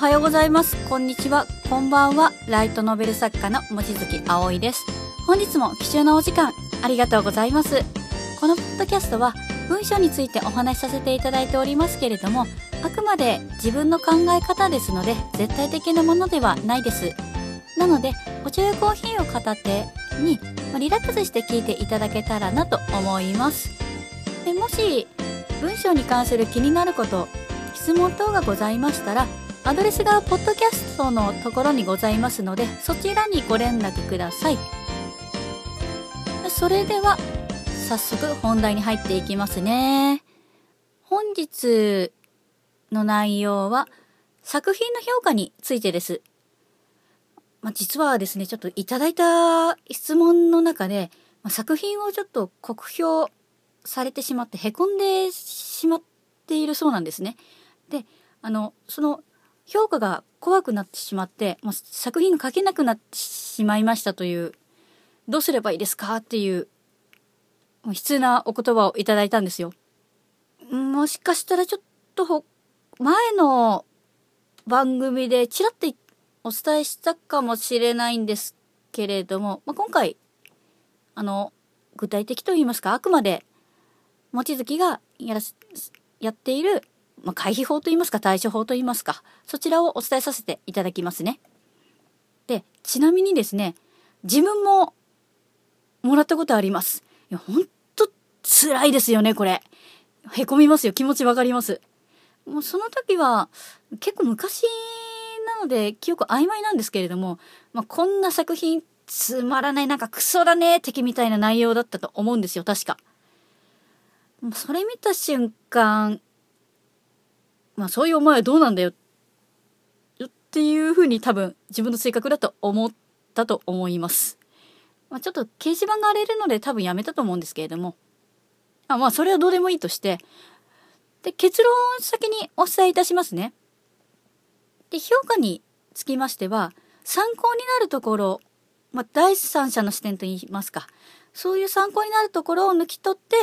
はようございます。こんにちは。こんばんは。ライトノベル作家の望月葵です。本日も貴重なお時間、ありがとうございます。このポッドキャストは、文章についてお話しさせていただいておりますけれども、あくまで自分の考え方ですので、絶対的なものではないです。なので、お茶やコーヒーを片手に、リラックスして聞いていただけたらなと思います。でもし、文章に関する気になること、質問等がございましたら、アドレスがポッドキャストのところにございますので、そちらにご連絡ください。それでは、早速本題に入っていきますね。本日の内容は、作品の評価についてです。まあ、実はですね、ちょっといただいた質問の中で、まあ作品をちょっと酷評されてしまって、へこんでしまっているそうなんですね。で、あの、その評価が怖くなってしまって、もう作品が書けなくなってしまいましたという、どうすればいいですかっていう、もう悲痛なお言葉をいただいたんですよ。もしかしたらちょっとほ、前の番組でちらっとお伝えしたかもしれないんですけれども、まあ、今回、あの、具体的と言いますか、あくまで、望月がやら、やっているまあ、回避法といいますか対処法といいますか、そちらをお伝えさせていただきますね。で、ちなみにですね、自分ももらったことあります。いや、ほんと辛いですよね、これ。へこみますよ。気持ちわかります。もうその時は結構昔なので記憶曖昧なんですけれども、まあ、こんな作品つまらない、なんかクソだね、敵みたいな内容だったと思うんですよ、確か。それ見た瞬間、まあそういう思いはどうなんだよっていうふうに多分自分の性格だと思ったと思います。まあ、ちょっと掲示板が荒れるので多分やめたと思うんですけれども。あまあそれはどうでもいいとして。で、結論を先にお伝えいたしますね。で、評価につきましては、参考になるところ、まあ第三者の視点といいますか。そういう参考になるところを抜き取って、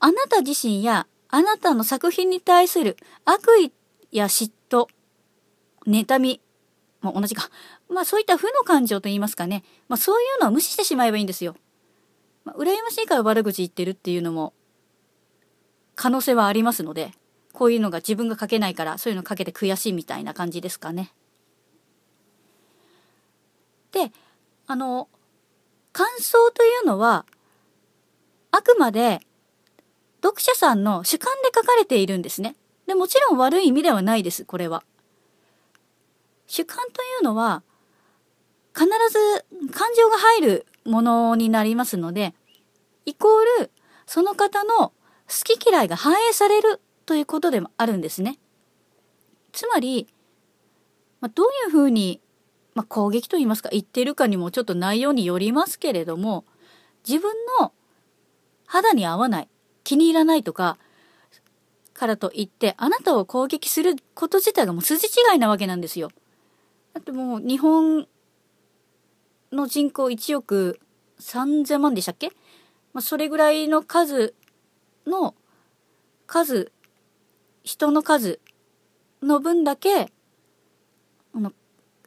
あなた自身やあなたの作品に対する悪意や嫉妬、妬み、もう同じか。まあそういった負の感情と言いますかね。まあそういうのを無視してしまえばいいんですよ。まあ、羨ましいから悪口言ってるっていうのも可能性はありますので、こういうのが自分が書けないからそういうの書けて悔しいみたいな感じですかね。で、あの、感想というのは、あくまで読者さんの主観で書かれているんですね。で、もちろん悪い意味ではないです、これは。主観というのは、必ず感情が入るものになりますので、イコール、その方の好き嫌いが反映されるということでもあるんですね。つまり、まあ、どういうふうに、まあ、攻撃と言いますか言ってるかにもちょっと内容によりますけれども、自分の肌に合わない、気に入らないとか、からといって、あなたを攻撃すること自体がもう筋違いなわけなんですよ。だってもう日本の人口1億3000万でしたっけ？まあ、それぐらいの数の数、人の数の分だけ、あの、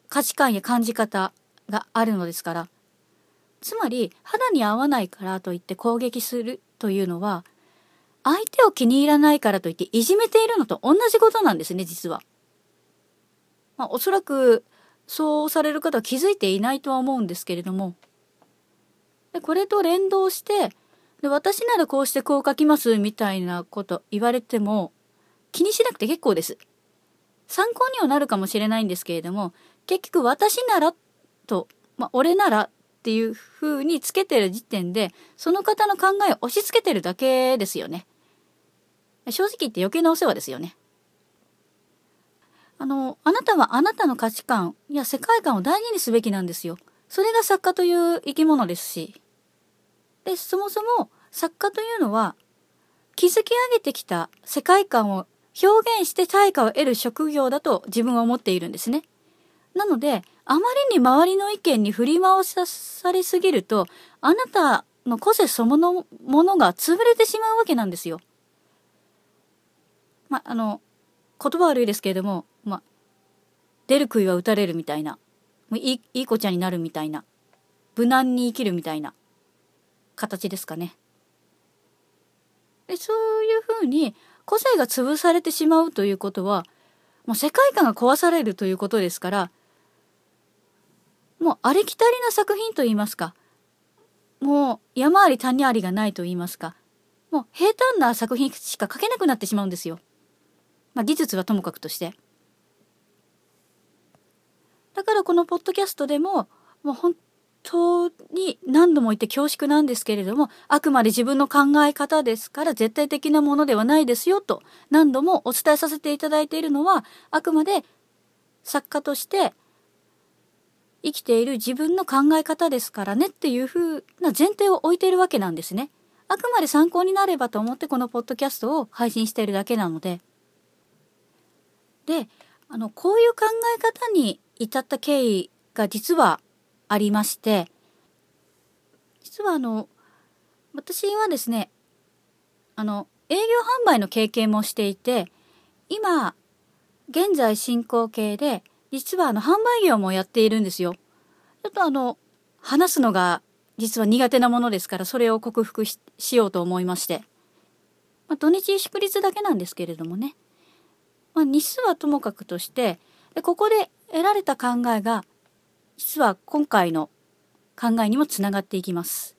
価値観や感じ方があるのですから。つまり、肌に合わないからといって攻撃するというのは、相手を気に入らないからといっていじめているのと同じことなんですね、実は。まあ、おそらく、そうされる方は気づいていないとは思うんですけれども。でこれと連動してで、私ならこうしてこう書きますみたいなこと言われても、気にしなくて結構です。参考にはなるかもしれないんですけれども、結局私ならと、まあ、俺ならっていう風につけてる時点で、その方の考えを押し付けてるだけですよね。正直言って余計なお世話ですよね。あの、あなたはあなたの価値観や世界観を大事にすべきなんですよ。それが作家という生き物ですし。で、そもそも作家というのは、築き上げてきた世界観を表現して対価を得る職業だと自分は思っているんですね。なので、あまりに周りの意見に振り回されすぎると、あなたの個性そのものが潰れてしまうわけなんですよ。まあ、の、言葉悪いですけれども、ま、出る杭は打たれるみたいな。もういい、いい子ちゃんになるみたいな。無難に生きるみたいな形ですかね。で、そういうふうに個性が潰されてしまうということは、もう世界観が壊されるということですから、もうありきたりな作品と言いますか、もう山あり谷ありがないと言いますか、もう平坦な作品しか書けなくなってしまうんですよ。まあ技術はともかくとして。だからこのポッドキャストでも、もう本当に何度も言って恐縮なんですけれども、あくまで自分の考え方ですから絶対的なものではないですよと何度もお伝えさせていただいているのは、あくまで作家として生きている自分の考え方ですからねっていう風な前提を置いているわけなんですね。あくまで参考になればと思ってこのポッドキャストを配信しているだけなので。で、あの、こういう考え方に至った経緯が実はありまして、実はあの、私はですね、あの、営業販売の経験もしていて、今、現在進行形で、実はあの、販売業もやっているんですよ。ちょっとあの、話すのが実は苦手なものですから、それを克服しようと思いまして。まあ、土日祝日だけなんですけれどもね。まあ、日数はともかくとして、でここで得られた考えが実は今回の考えにもつながっていきます。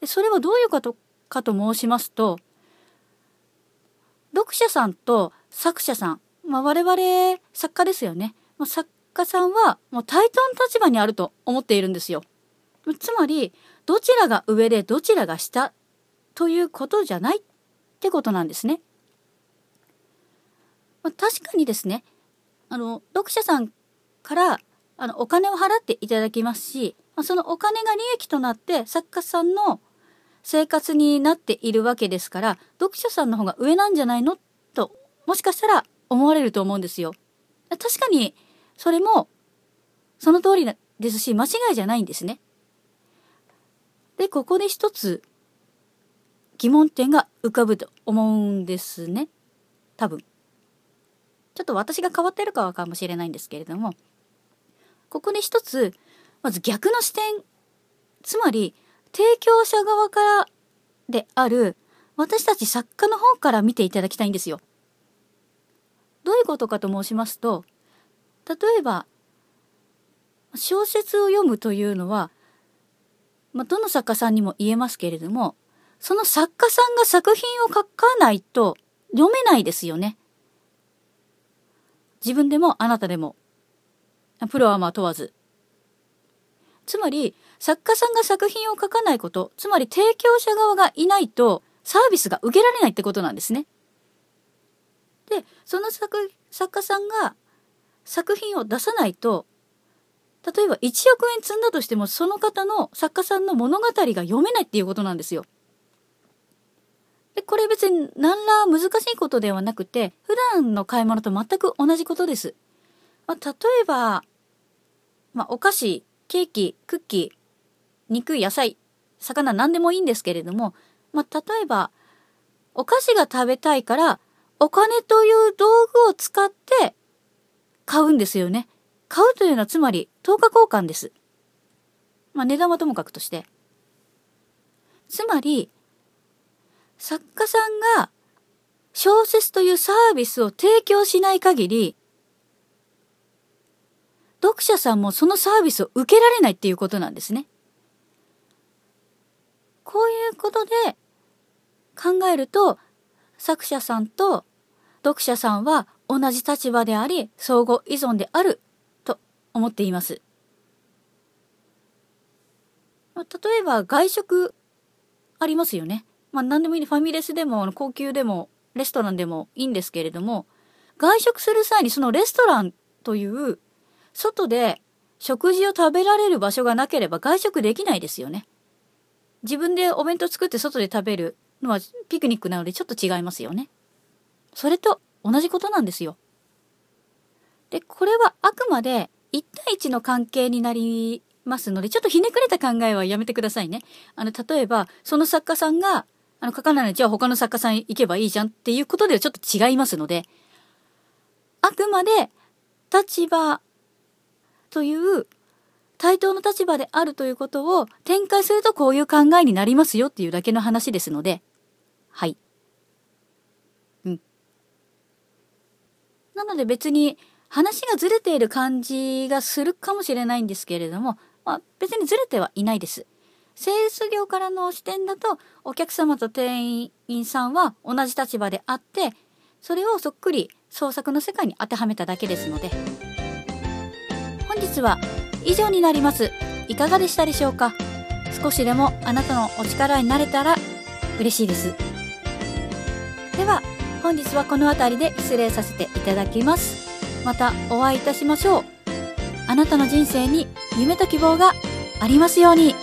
でそれはどういうことかと申しますと、読者さんと作者さん、まあ、我々作家ですよね。ま、作家さんはもう対等の立場にあると思っているんですよ。つまり、どちらが上でどちらが下ということじゃないってことなんですね。まあ、確かにですね、あの、読者さんからあの、お金を払っていただきますし、まあそのお金が利益となって作家さんの生活になっているわけですから、読者さんの方が上なんじゃないの？と、もしかしたら思われると思うんですよ。確かに、それも、その通りですし、間違いじゃないんですね。で、ここで一つ、疑問点が浮かぶと思うんですね。多分。ちょっと私が変わってるかはかもしれないんですけれども、ここで一つ、まず逆の視点、つまり、提供者側からである、私たち作家の方から見ていただきたいんですよ。どういうことかと申しますと、例えば、小説を読むというのは、まあ、どの作家さんにも言えますけれども、その作家さんが作品を書かないと読めないですよね。自分でもあなたでもプロはまあ問わず。つまり、作家さんが作品を書かないこと、つまり提供者側がいないと、サービスが受けられないってことなんですね。で、その作作家さんが作品を出さないと、例えば1億円積んだとしても、その方の作家さんの物語が読めないっていうことなんですよ。で、これ別に何ら難しいことではなくて、普段の買い物と全く同じことです。まあ、例えば、まあ、お菓子、ケーキ、クッキー、肉、野菜、魚何でもいいんですけれども、まあ、例えば、お菓子が食べたいから、お金という道具を使って買うんですよね。買うというのはつまり等価交換です。まあ値段はともかくとして。つまり、作家さんが小説というサービスを提供しない限り、読者さんもそのサービスを受けられないっていうことなんですね。こういうことで考えると、作者さんと読者さんは同じ立場であり、相互依存であると思っています。例えば外食ありますよね。まあ何でもいいファミレスでも高級でもレストランでもいいんですけれども、外食する際にそのレストランという外で食事を食べられる場所がなければ外食できないですよね。自分でお弁当作って外で食べるのはピクニックなのでちょっと違いますよね。それと同じことなんですよ。で、これはあくまで1対1の関係になりますので、ちょっとひねくれた考えはやめてくださいね。あの、例えば、その作家さんが、あの、書かないのじゃあ他の作家さん行けばいいじゃんっていうことではちょっと違いますので、あくまで立場という対等の立場であるということを展開するとこういう考えになりますよっていうだけの話ですので、はい。うん。なので別に話がずれている感じがするかもしれないんですけれども、まあ、別にずれてはいないです。セールス業からの視点だと、お客様と店員さんは同じ立場であって、それをそっくり創作の世界に当てはめただけですので。本日は以上になります。いかがでしたでしょうか？少しでもあなたのお力になれたら嬉しいです。では、本日はこの辺りで失礼させていただきます。またお会いいたしましょう。あなたの人生に夢と希望がありますように。